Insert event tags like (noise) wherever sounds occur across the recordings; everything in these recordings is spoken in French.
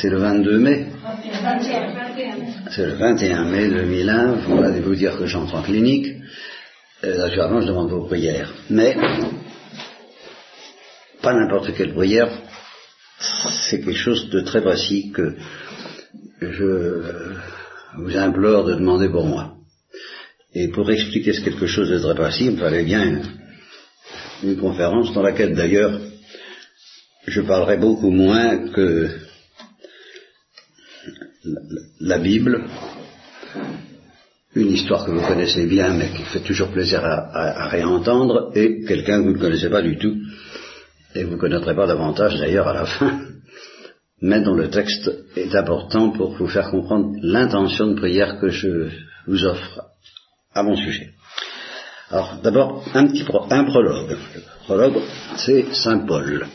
C'est le 22 mai C'est le 21 mai 2001. Vous allez vous dire que j'entre en clinique. Euh, naturellement, je demande vos prières. Mais, pas n'importe quelle prière. C'est quelque chose de très précis que je vous implore de demander pour moi. Et pour expliquer ce quelque chose de très précis, il me fallait bien une conférence dans laquelle d'ailleurs je parlerai beaucoup moins que la Bible, une histoire que vous connaissez bien mais qui fait toujours plaisir à, réentendre, et quelqu'un que vous ne connaissez pas du tout, et vous ne connaîtrez pas davantage d'ailleurs à la (laughs) fin, mais dont le texte est important pour vous faire comprendre l'intention de prière que je vous offre à mon sujet. Alors d'abord un petit un prologue. Le prologue, c'est Saint Paul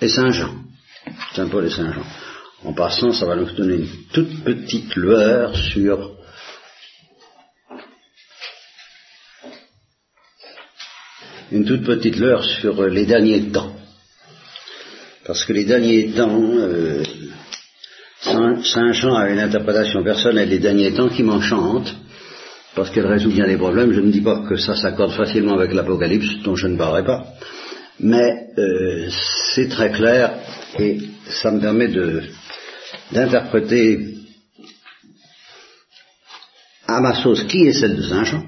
et Saint Jean. Saint Paul et Saint Jean. En passant, ça va nous donner une toute petite lueur sur une toute petite lueur sur les derniers temps. Parce que les derniers temps, euh, Saint, Jean a une interprétation personnelle des derniers temps qui m'enchante, parce qu'elle résout bien les problèmes. Je ne dis pas que ça s'accorde facilement avec l'Apocalypse, dont je ne parlerai pas, mais euh, c'est très clair et ça me permet d'interpréter à ma sauce qui est celle de Saint Jean,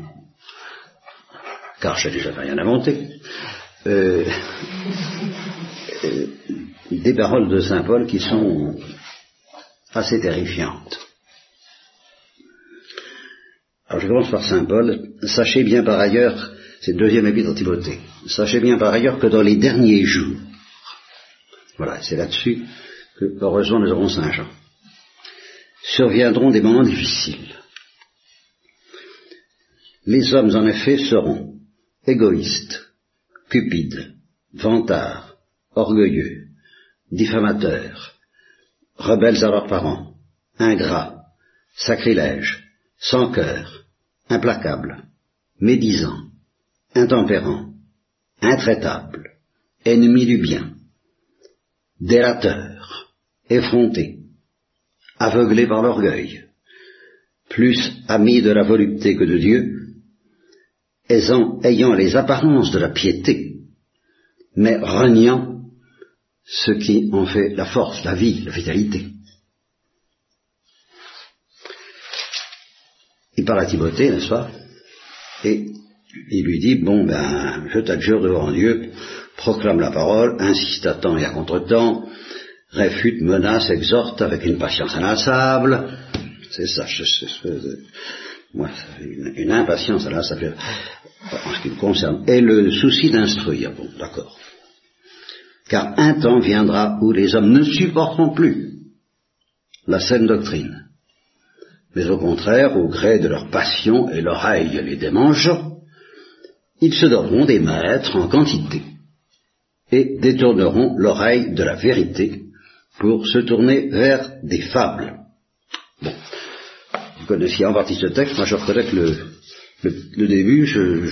car je n'ai déjà rien inventé, euh, euh, des paroles de Saint Paul qui sont assez terrifiantes. Alors je commence par Saint Paul. Sachez bien par ailleurs, c'est le deuxième épître de Timothée, sachez bien par ailleurs que dans les derniers jours, voilà, c'est là-dessus que, heureusement, nous avons Saint Jean, surviendront des moments difficiles. Les hommes, en effet, seront égoïstes, cupides, vantards, orgueilleux, diffamateurs, rebelles à leurs parents, ingrats, sacrilèges, sans cœur, implacables, médisants, intempérants, intraitables, ennemis du bien, délateurs, effrontés, aveuglés par l'orgueil, plus amis de la volupté que de Dieu, ayant les apparences de la piété, mais reniant ce qui en fait la force, la vie, la vitalité. Il parle à Timothée, n'est-ce pas? Et il lui dit, bon ben, je t'adjure devant Dieu, proclame la parole, insiste à temps et à contre-temps, réfute, menace, exhorte avec une patience inlassable. C'est ça, je, moi, une, une, impatience inlassable en ce qui me concerne. Et le souci d'instruire, bon, d'accord. Car un temps viendra où les hommes ne supporteront plus la saine doctrine, mais au contraire, au gré de leur passion et l'oreille les démangeant, ils se donneront des maîtres en quantité et détourneront l'oreille de la vérité pour se tourner vers des fables. Bon, vous connaissiez en partie ce texte, moi je reconnais que le, le, début, je,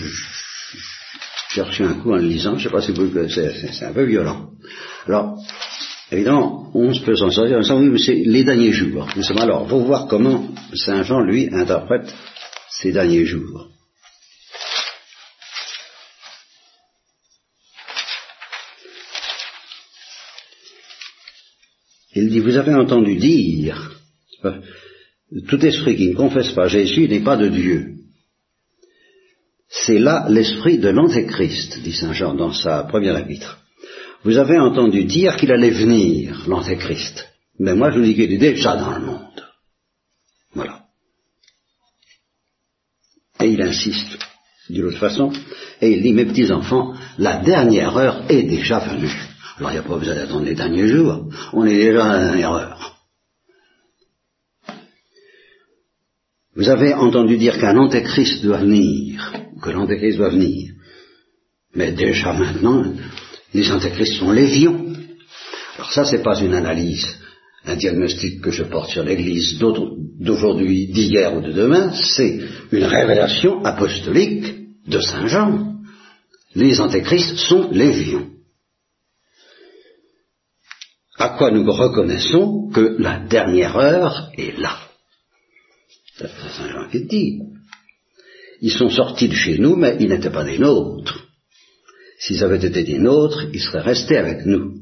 j'ai reçu un coup en le lisant, je ne sais pas si vous c'est, c'est un peu violent. Alors, évidemment, on peut s'en sortir en oui, mais c'est les derniers jours. Nous sommes alors, pour voir comment Saint Jean, lui, interprète ces derniers jours. Il dit, vous avez entendu dire, tout esprit qui ne confesse pas Jésus n'est pas de Dieu. C'est là l'esprit de l'Antéchrist, dit Saint Jean dans sa première épître. Vous avez entendu dire qu'il allait venir, l'Antéchrist. Mais moi je vous dis qu'il est déjà dans le monde. Voilà. Et il insiste d'une autre façon, et il dit, mes petits enfants, la dernière heure est déjà venue. Alors il n'y a pas besoin d'attendre les derniers jours, on est déjà à la dernière heure. Vous avez entendu dire qu'un antéchrist doit venir, que l'antéchrist doit venir. Mais déjà maintenant, les antéchrists sont légions. Alors ça, c'est pas une analyse, un diagnostic que je porte sur l'Église d'aujourd'hui, d'hier ou de demain, c'est une révélation apostolique de Saint Jean. Les antéchrists sont légions. À quoi nous reconnaissons que la dernière heure est là? C'est Saint Jean qui dit. Ils sont sortis de chez nous, mais ils n'étaient pas des nôtres. S'ils avaient été des nôtres, ils seraient restés avec nous.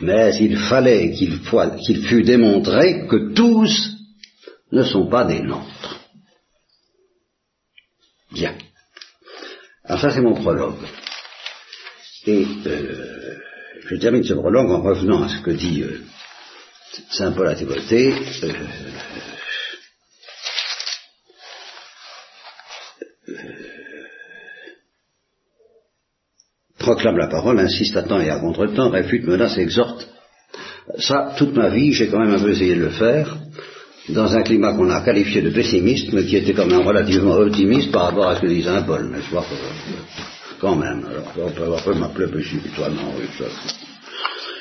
Mais il fallait qu'il fût démontré que tous ne sont pas des nôtres. Bien. Alors ça c'est mon prologue. Et euh, je termine ce prologue en revenant à ce que dit euh, Saint Paul à Timothée. Euh, proclame la parole, insiste à temps et à contre-temps, réfute, menace, exhorte. Ça, toute ma vie, j'ai quand même un peu essayé de le faire, dans un climat qu'on a qualifié de pessimiste, mais qui était quand même relativement optimiste par rapport à ce que dit Saint Paul, n'est-ce pas? Quand même, alors, on peut m'appeler pessimiste, toi non, oui, ça,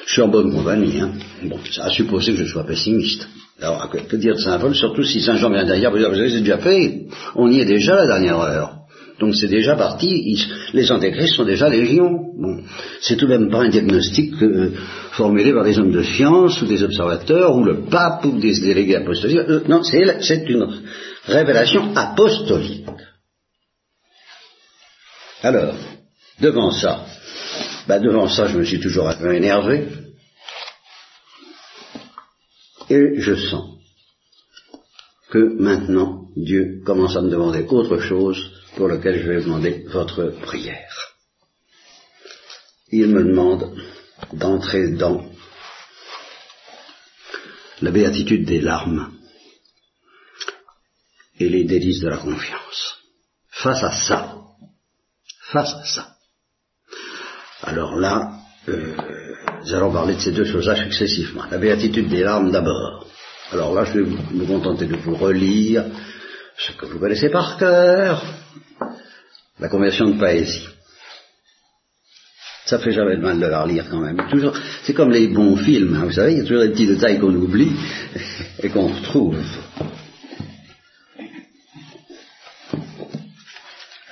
je suis en bonne compagnie, hein. Bon, ça a supposé que je sois pessimiste. Alors, que, dire de Saint Paul, surtout si Saint Jean vient d'ailleurs, vous c'est déjà fait, on y est déjà la dernière heure. Donc c'est déjà parti, les antéchrists sont déjà légion. Bon, c'est tout de même pas un diagnostic euh, formulé par des hommes de science ou des observateurs ou le pape ou des délégués apostoliques. Euh, non, c'est une révélation apostolique. Alors, devant ça, bah devant ça, je me suis toujours un peu énervé. Et je sens que maintenant, Dieu commence à me demander autre chose pour lequel je vais demander votre prière. Il me demande d'entrer dans la béatitude des larmes et les délices de la confiance. Face à ça, face à ça, alors là, euh, nous allons parler de ces deux choses successivement. La béatitude des larmes d'abord. Alors là, je vais me contenter de vous relire ce que vous connaissez par cœur, la conversion de Paésie. Ça fait jamais de mal de la relire quand même. Toujours, c'est comme les bons films, hein, vous savez, il y a toujours des petits détails qu'on oublie (laughs) et qu'on retrouve.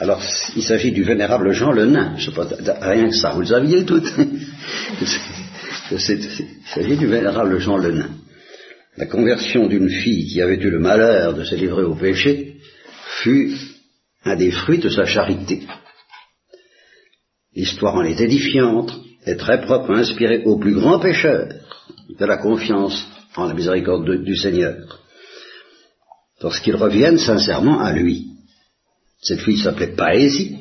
Alors, il s'agit du vénérable Jean le Nain. Je sais pas, rien que ça, vous le saviez tout. (laughs) il s'agit du vénérable Jean le Nain. La conversion d'une fille qui avait eu le malheur de se livrer au péché fut un des fruits de sa charité. L'histoire en est édifiante et très propre à inspirer aux plus grands pécheurs de la confiance en la miséricorde du Seigneur, lorsqu'ils reviennent sincèrement à lui. Cette fille s'appelait Paésie.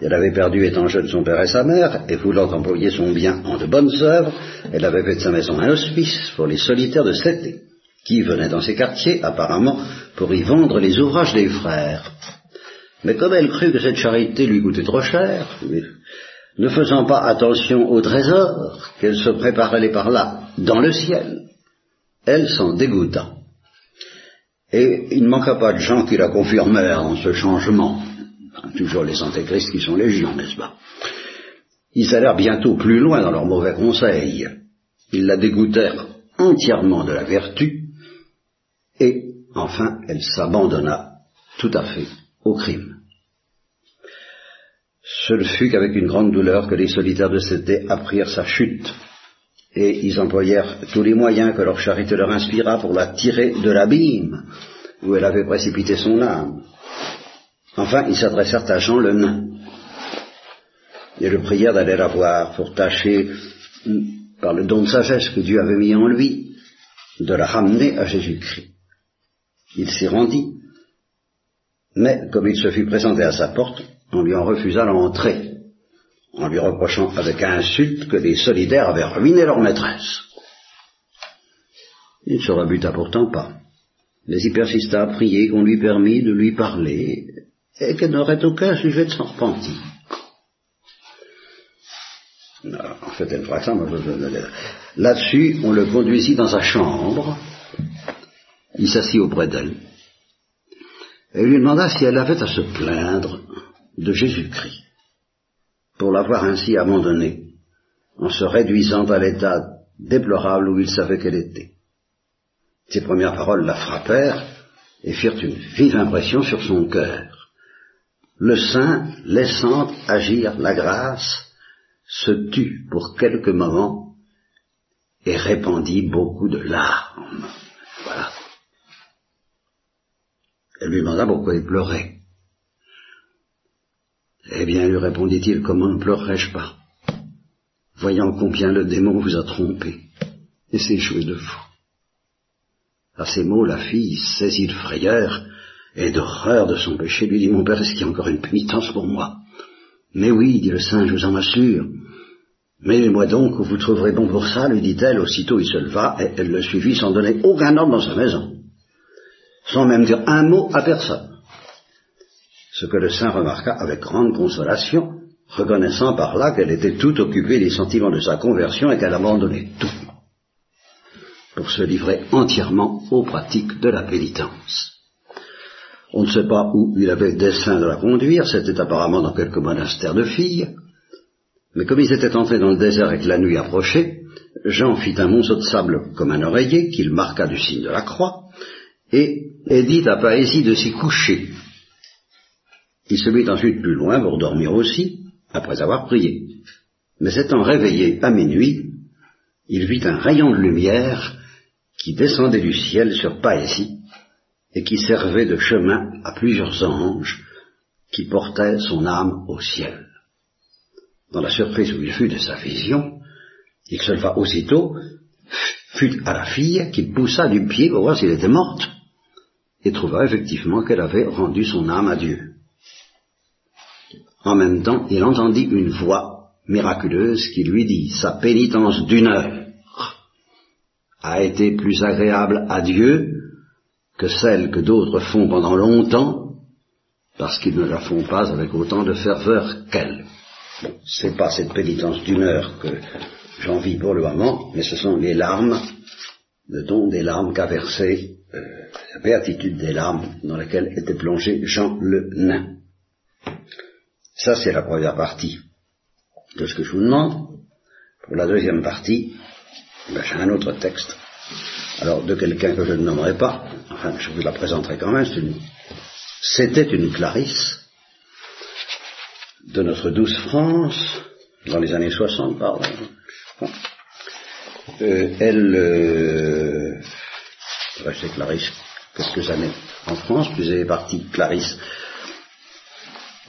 Elle avait perdu étant jeune son père et sa mère, et voulant employer son bien en de bonnes œuvres, elle avait fait de sa maison un hospice pour les solitaires de Sété, qui venaient dans ces quartiers, apparemment, pour y vendre les ouvrages des frères. Mais comme elle crut que cette charité lui coûtait trop cher, ne faisant pas attention au trésor qu'elle se préparait par là dans le ciel, elle s'en dégoûta. Et il ne manqua pas de gens qui la confirmèrent en ce changement. toujours les antéchrists qui sont légions, n'est-ce pas? Ils allèrent bientôt plus loin dans leurs mauvais conseils. Ils la dégoûtèrent entièrement de la vertu, et enfin elle s'abandonna tout à fait au crime. Ce ne fut qu'avec une grande douleur que les solitaires de Cété apprirent sa chute, et ils employèrent tous les moyens que leur charité leur inspira pour la tirer de l'abîme où elle avait précipité son âme. Enfin, ils s'adressèrent à Jean le nain et le prièrent d'aller la voir pour tâcher, par le don de sagesse que Dieu avait mis en lui, de la ramener à Jésus-Christ. Il s'y rendit, mais comme il se fut présenté à sa porte, on lui en refusa l'entrée, en lui reprochant avec insulte que les solidaires avaient ruiné leur maîtresse. Il ne se rebuta pourtant pas, mais il persista à prier qu'on lui permit de lui parler, et qu'elle n'aurait aucun sujet de s'en repentir. En fait, elle fera ça, Là-dessus, on le conduisit dans sa chambre, il s'assit auprès d'elle, et lui demanda si elle avait à se plaindre de Jésus-Christ, pour l'avoir ainsi abandonné, en se réduisant à l'état déplorable où il savait qu'elle était. Ces premières paroles la frappèrent et firent une vive impression sur son cœur. Le saint, laissant agir la grâce, se tut pour quelques moments et répandit beaucoup de larmes. Voilà. Elle lui demanda pourquoi il pleurait. Eh bien, lui répondit-il, comment ne pleurerais-je pas Voyant combien le démon vous a trompé et s'est joué de vous. À ces mots, la fille saisit de frayeur et d'horreur de son péché, lui dit, mon père, est-ce qu'il y a encore une pénitence pour moi Mais oui, dit le saint, je vous en assure. Mais moi donc, vous trouverez bon pour ça, lui dit-elle, aussitôt il se leva, et elle le suivit sans donner aucun ordre dans sa maison, sans même dire un mot à personne. Ce que le saint remarqua avec grande consolation, reconnaissant par là qu'elle était tout occupée des sentiments de sa conversion et qu'elle abandonnait tout pour se livrer entièrement aux pratiques de la pénitence. On ne sait pas où il avait dessein de la conduire, c'était apparemment dans quelques monastères de filles, mais comme ils étaient entrés dans le désert et que la nuit approchait, Jean fit un monceau de sable comme un oreiller, qu'il marqua du signe de la croix, et, dit à Paésie de s'y coucher. Il se mit ensuite plus loin pour dormir aussi, après avoir prié. Mais étant réveillé à minuit, il vit un rayon de lumière qui descendait du ciel sur Paésie et qui servait de chemin à plusieurs anges qui portaient son âme au ciel. Dans la surprise où il fut de sa vision, il se leva aussitôt, fut à la fille, qui poussa du pied pour voir s'il était morte, et trouva effectivement qu'elle avait rendu son âme à Dieu. En même temps, il entendit une voix miraculeuse qui lui dit, sa pénitence d'une heure a été plus agréable à Dieu que celle que d'autres font pendant longtemps, parce qu'ils ne la font pas avec autant de ferveur qu'elle. Bon, c'est pas cette pénitence d'une heure que j'envie pour le moment, mais ce sont les larmes, le don des larmes qu'a versé, euh, la béatitude des larmes dans laquelle était plongé Jean le nain. Ça, c'est la première partie de ce que je vous demande. Pour la deuxième partie, ben, j'ai un autre texte. Alors, de quelqu'un que je ne nommerai pas, enfin, je vous la présenterai quand même, c'était une Clarisse, de notre douce France, dans les années 60, pardon. Euh, elle euh, restait Clarisse quelques années en France, puis elle est partie Clarisse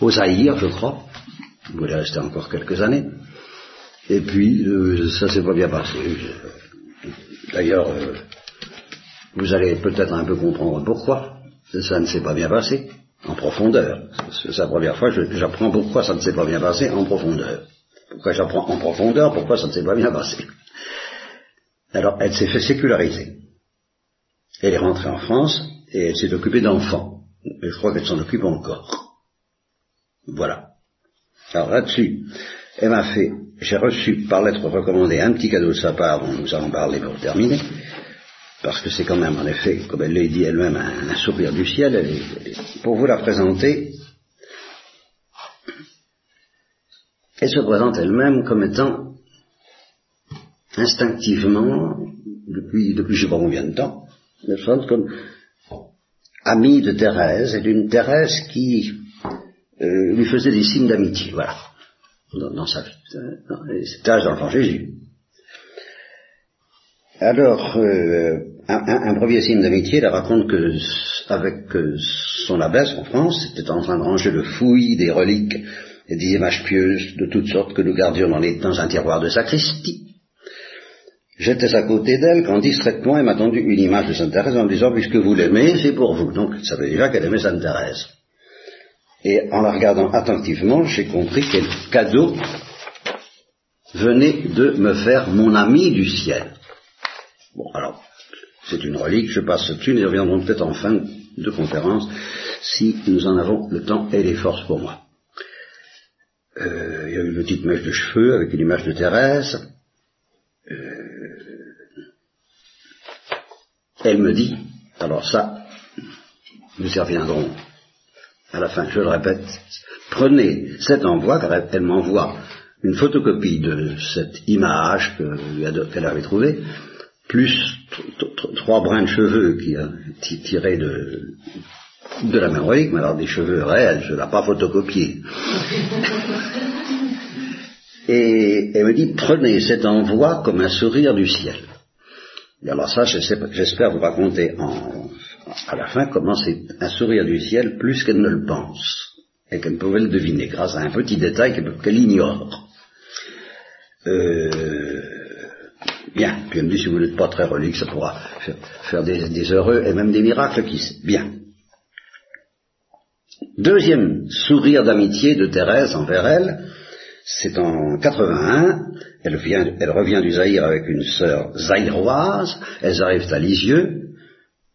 aux Zaïre, je crois, elle est restée encore quelques années. Et puis, euh, ça s'est pas bien passé. D'ailleurs, euh, vous allez peut-être un peu comprendre pourquoi. Ça ne s'est pas bien passé en profondeur. C'est la première fois j'apprends pourquoi ça ne s'est pas bien passé en profondeur. Pourquoi j'apprends en profondeur, pourquoi ça ne s'est pas bien passé. Alors, elle s'est fait séculariser. Elle est rentrée en France et elle s'est occupée d'enfants. Et je crois qu'elle s'en occupe encore. Voilà. Alors là-dessus, elle m'a fait, j'ai reçu par lettre recommandée un petit cadeau de sa part dont nous allons parler pour terminer parce que c'est quand même en effet, comme elle l'a dit elle-même, un, sourire du ciel, pour vous la présenter, elle se présente elle-même comme étant instinctivement, depuis, depuis je ne sais pas combien de temps, elle se présente comme amie de Thérèse, et d'une Thérèse qui euh, lui faisait des signes d'amitié, voilà, dans, sa vie. C'était l'âge d'enfant Jésus. Alors, euh, un, premier signe d'amitié, elle raconte que avec euh, son abbesse en France, était en train de ranger le fouillis des reliques et des images pieuses de toutes sortes que nous gardions dans, dans un tiroir de sacristie. J'étais à côté d'elle quand distraitement elle m'a tendu une image de Sainte Thérèse en me disant puisque vous l'aimez, c'est pour vous. Donc ça veut dire qu'elle aimait Sainte Thérèse. Et en la regardant attentivement, j'ai compris quel cadeau venait de me faire mon ami du ciel. Bon, alors, c'est une relique, je passe dessus, nous reviendrons peut-être en fin de conférence, si nous en avons le temps et les forces pour moi. Euh, il y a une petite mèche de cheveux avec une image de Thérèse. Euh, elle me dit, alors ça, nous y reviendrons à la fin, je le répète, prenez cet envoi, car elle, m'envoie une photocopie de cette image qu'elle avait trouvée, plus trois brins de cheveux qui a tiré de, de la relique, mais alors des cheveux réels, je ne l'ai pas photocopié. (laughs) et elle me dit, prenez cet envoi comme un sourire du ciel. Et alors ça, j'espère vous raconter à la fin comment c'est un sourire du ciel plus qu'elle ne le pense et qu'elle pouvait le deviner grâce à un petit détail qu'elle ignore. Euh, bien, puis elle me dit si vous n'êtes pas très relique, ça pourra faire, des, heureux et même des miracles qui. Bien. Deuxième sourire d'amitié de Thérèse envers elle, c'est en 81, elle, elle revient du Zaïre avec une sœur zaïroise, elles arrivent à Lisieux,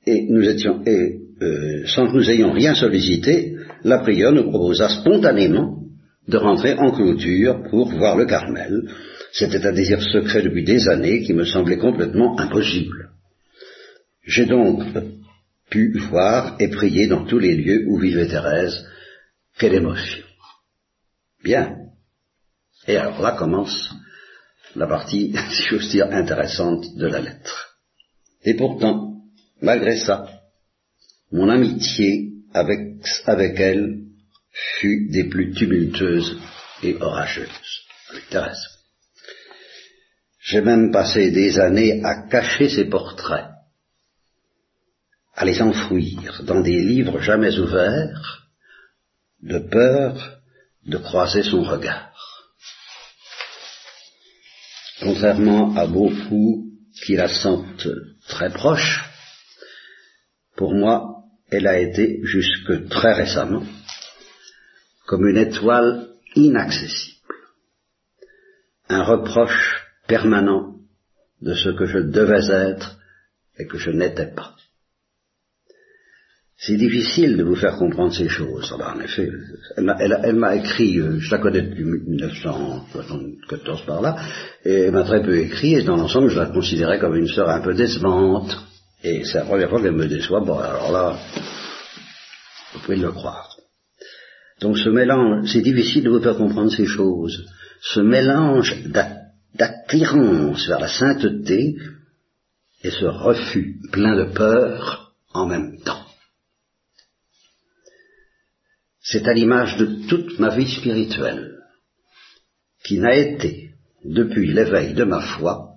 et nous étions, et euh, sans que nous ayons rien sollicité, la prieure nous proposa spontanément de rentrer en clôture pour voir le Carmel. C'était un désir secret depuis des années qui me semblait complètement impossible. J'ai donc pu voir et prier dans tous les lieux où vivait Thérèse. Quelle émotion. Bien. Et alors là commence la partie, (laughs) si j'ose dire, intéressante de la lettre. Et pourtant, malgré ça, mon amitié avec, elle fut des plus tumultueuses et orageuses. J'ai même passé des années à cacher ses portraits, à les enfouir dans des livres jamais ouverts, de peur de croiser son regard. Contrairement à beaucoup qui la sentent très proche, pour moi, elle a été jusque très récemment comme une étoile inaccessible, un reproche permanent de ce que je devais être et que je n'étais pas. C'est difficile de vous faire comprendre ces choses. en effet, elle m'a écrit, euh, je la connais depuis 1974 par là, et elle m'a très peu écrit, et dans l'ensemble, je la considérais comme une sœur un peu décevante. Et c'est la première fois qu'elle me déçoit. Bon, alors là, vous pouvez le croire. Donc ce mélange, c'est difficile de vous faire comprendre ces choses. Ce mélange d'attirance vers la sainteté et ce refus plein de peur en même temps. C'est à l'image de toute ma vie spirituelle, qui n'a été, depuis l'éveil de ma foi,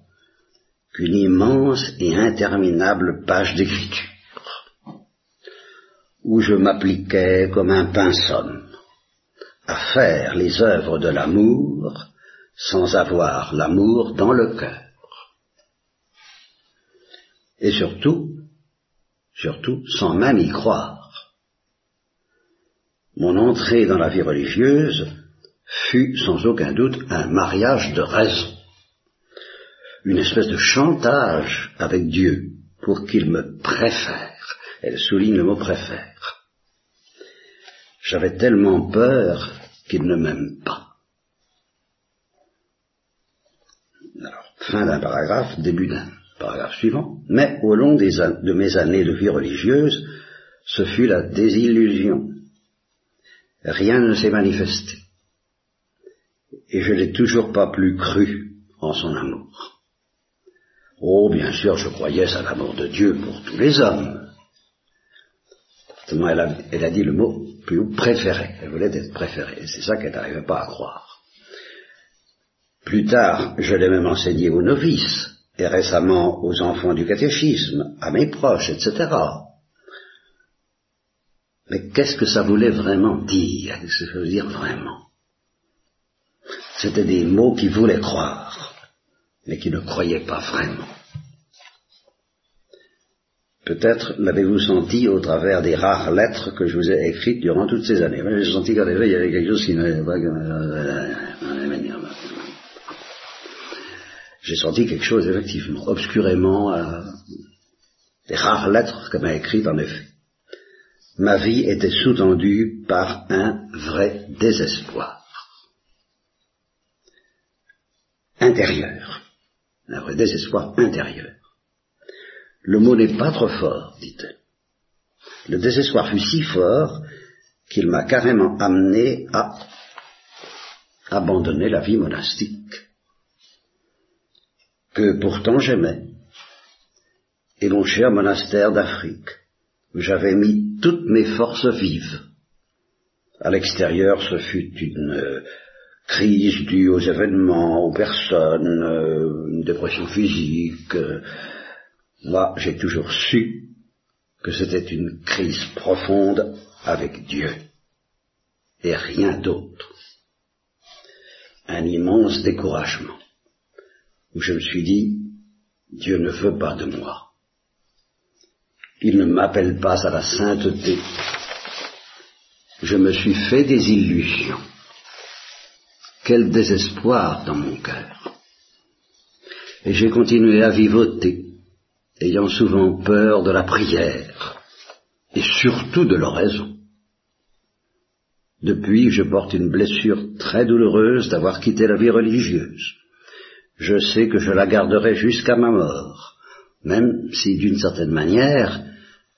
qu'une immense et interminable page d'écriture, où je m'appliquais comme un pinceau à faire les œuvres de l'amour sans avoir l'amour dans le cœur. Et surtout, surtout sans même y croire. Mon entrée dans la vie religieuse fut sans aucun doute un mariage de raison, une espèce de chantage avec Dieu pour qu'il me préfère. Elle souligne le mot préfère. J'avais tellement peur qu'il ne m'aime pas. Alors, fin d'un paragraphe, début d'un paragraphe suivant. Mais au long de mes années de vie religieuse, ce fut la désillusion. Rien ne s'est manifesté. Et je n'ai toujours pas plus cru en son amour. Oh, bien sûr, je croyais à l'amour de Dieu pour tous les hommes. Elle a, dit le mot plus préféré. Elle voulait être préférée. C'est ça qu'elle n'arrivait pas à croire. Plus tard, je l'ai même enseigné aux novices, et récemment aux enfants du catéchisme, à mes proches, etc. Mais qu'est-ce que ça voulait vraiment dire? Qu'est-ce que ça veut dire vraiment? C'était des mots qui voulaient croire, mais qui ne croyaient pas vraiment. Peut-être l'avez-vous senti au travers des rares lettres que je vous ai écrites durant toutes ces années. j'ai senti qu'en effet, il y avait quelque chose qui n'allait pas. J'ai senti quelque chose, effectivement, obscurément, euh, des rares lettres qu'elle m'a écrites, en effet. Ma vie était sous-tendue par un vrai désespoir. Intérieur. Un vrai désespoir intérieur. Le mot n'est pas trop fort, dit-elle. Le désespoir fut si fort qu'il m'a carrément amené à abandonner la vie monastique, que pourtant j'aimais, et mon cher monastère d'Afrique, où j'avais mis toutes mes forces vives. À l'extérieur, ce fut une crise due aux événements, aux personnes, euh, une dépression physique. Euh, moi, j'ai toujours su que c'était une crise profonde avec Dieu et rien d'autre. Un immense découragement où je me suis dit, Dieu ne veut pas de moi. Il ne m'appelle pas à la sainteté. Je me suis fait des illusions. Quel désespoir dans mon cœur. Et j'ai continué à vivoter, ayant souvent peur de la prière, et surtout de l'oraison. Depuis, je porte une blessure très douloureuse d'avoir quitté la vie religieuse. Je sais que je la garderai jusqu'à ma mort, même si d'une certaine manière,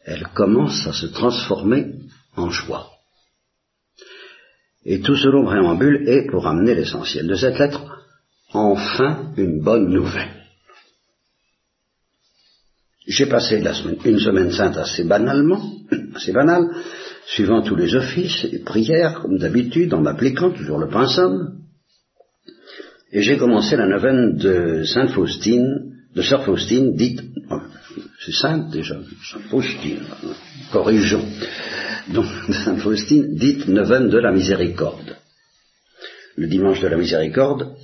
elle commence à se transformer en joie. Et tout ce long préambule est pour amener l'essentiel de cette lettre, enfin une bonne nouvelle. J'ai passé une semaine sainte assez banalement, (clears throat) assez banale, suivant tous les offices et prières, comme d'habitude, en m'appliquant toujours le pinsum. Et j'ai commencé la neuvaine de Sainte Faustine, de Sœur Faustine, dite, oh, c'est sainte déjà, Sainte Faustine, corrigeons, donc Sainte Faustine, dite neuvaine de la miséricorde. Le dimanche de la miséricorde,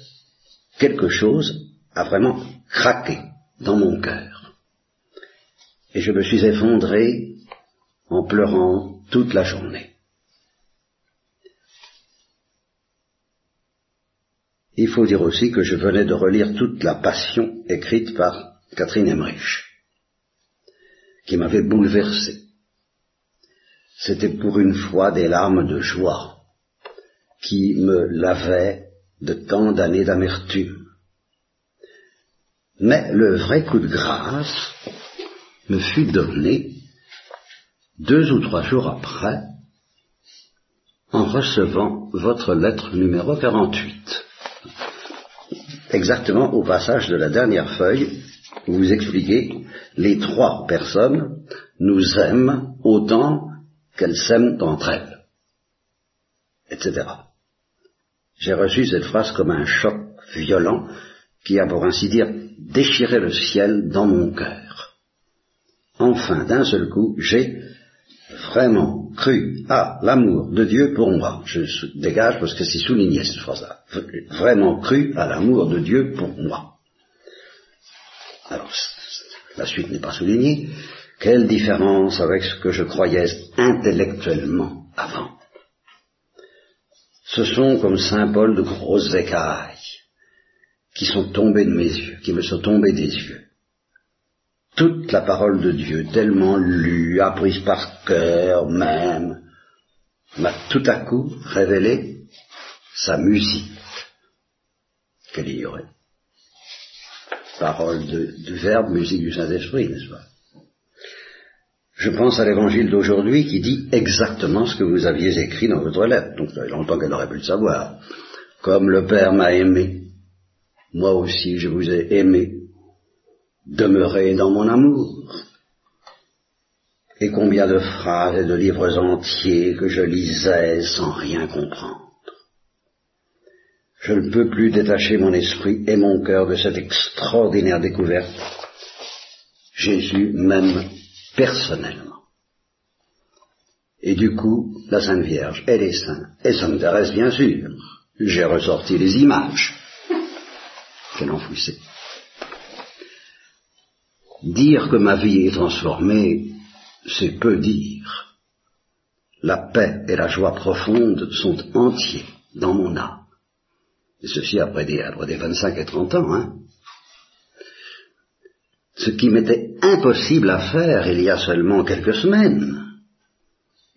quelque chose a vraiment craqué dans mon cœur. Et je me suis effondré en pleurant toute la journée. Il faut dire aussi que je venais de relire toute la passion écrite par Catherine Emmerich, qui m'avait bouleversé. C'était pour une fois des larmes de joie qui me lavaient de tant d'années d'amertume. Mais le vrai coup de grâce me fut donné deux ou trois jours après en recevant votre lettre numéro 48 exactement au passage de la dernière feuille vous expliquez les trois personnes nous aiment autant qu'elles s'aiment entre elles, etc. J'ai reçu cette phrase comme un choc violent qui a, pour ainsi dire, déchiré le ciel dans mon cœur. Enfin, d'un seul coup, j'ai vraiment cru à l'amour de Dieu pour moi. Je dégage parce que c'est souligné cette phrase-là. Vraiment cru à l'amour de Dieu pour moi. Alors, la suite n'est pas soulignée. Quelle différence avec ce que je croyais intellectuellement avant? Ce sont comme Saint Paul de grosses écailles qui sont tombées de mes yeux, qui me sont tombées des yeux toute la parole de Dieu, tellement lue, apprise par cœur même, m'a tout à coup révélé sa musique qu'elle ignorait. Parole du Verbe, musique du Saint-Esprit, n'est-ce pas? Je pense à l'évangile d'aujourd'hui qui dit exactement ce que vous aviez écrit dans votre lettre, donc ça fait longtemps qu'elle aurait pu le savoir. Comme le Père m'a aimé, moi aussi je vous ai aimé, Demeurez dans mon amour. Et combien de phrases et de livres entiers que je lisais sans rien comprendre. Je ne peux plus détacher mon esprit et mon cœur de cette extraordinaire découverte. Jésus m'aime personnellement. Et du coup, la Sainte Vierge et les saints, et Sainte Thérèse bien sûr, j'ai ressorti les images qu'elle enfouissait. Dire que ma vie est transformée, c'est peu dire. La paix et la joie profonde sont entiers dans mon âme. Et ceci après des, après des 25 et 30 ans. Hein. Ce qui m'était impossible à faire il y a seulement quelques semaines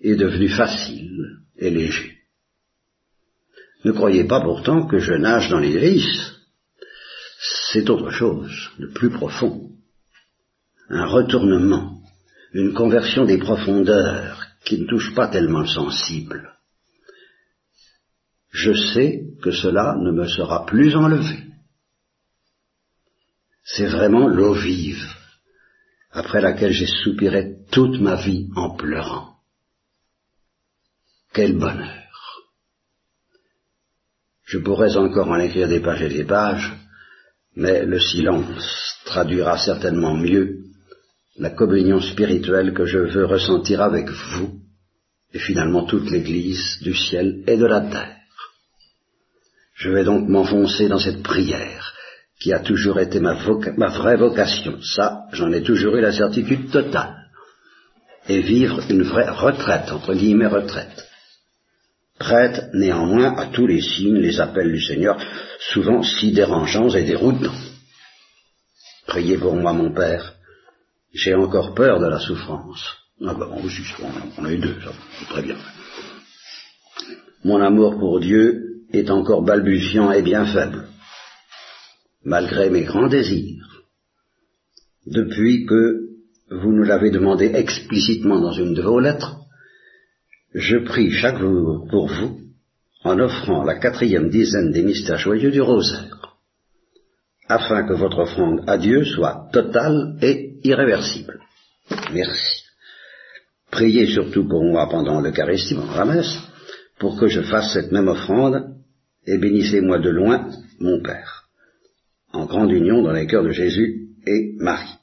est devenu facile et léger. Ne croyez pas pourtant que je nage dans les. C'est autre chose, de plus profond un retournement, une conversion des profondeurs qui ne touche pas tellement le sensible. Je sais que cela ne me sera plus enlevé. C'est vraiment l'eau vive, après laquelle j'ai soupiré toute ma vie en pleurant. Quel bonheur. Je pourrais encore en écrire des pages et des pages, mais le silence traduira certainement mieux la communion spirituelle que je veux ressentir avec vous, et finalement toute l'Église du ciel et de la terre. Je vais donc m'enfoncer dans cette prière qui a toujours été ma, vraie vocation. Ça, j'en ai toujours eu la certitude totale. Et vivre une vraie retraite, entre guillemets retraite. Prête néanmoins à tous les signes, les appels du Seigneur, souvent si dérangeants et déroutants. Priez pour moi, mon Père. J'ai encore peur de la souffrance. Ah ben, on, on a eu deux, ça, très bien. Mon amour pour Dieu est encore balbutiant et bien faible malgré mes grands désirs. Depuis que vous nous l'avez demandé explicitement dans une de vos lettres, je prie chaque jour pour vous en offrant la quatrième dizaine des mystères joyeux du rosaire, afin que votre offrande à Dieu soit totale et irréversible. Merci. Priez surtout pour moi pendant l'Eucharistie, mon ramesse, pour que je fasse cette même offrande, et bénissez-moi de loin, mon Père en grande union dans les cœurs de Jésus et Marie.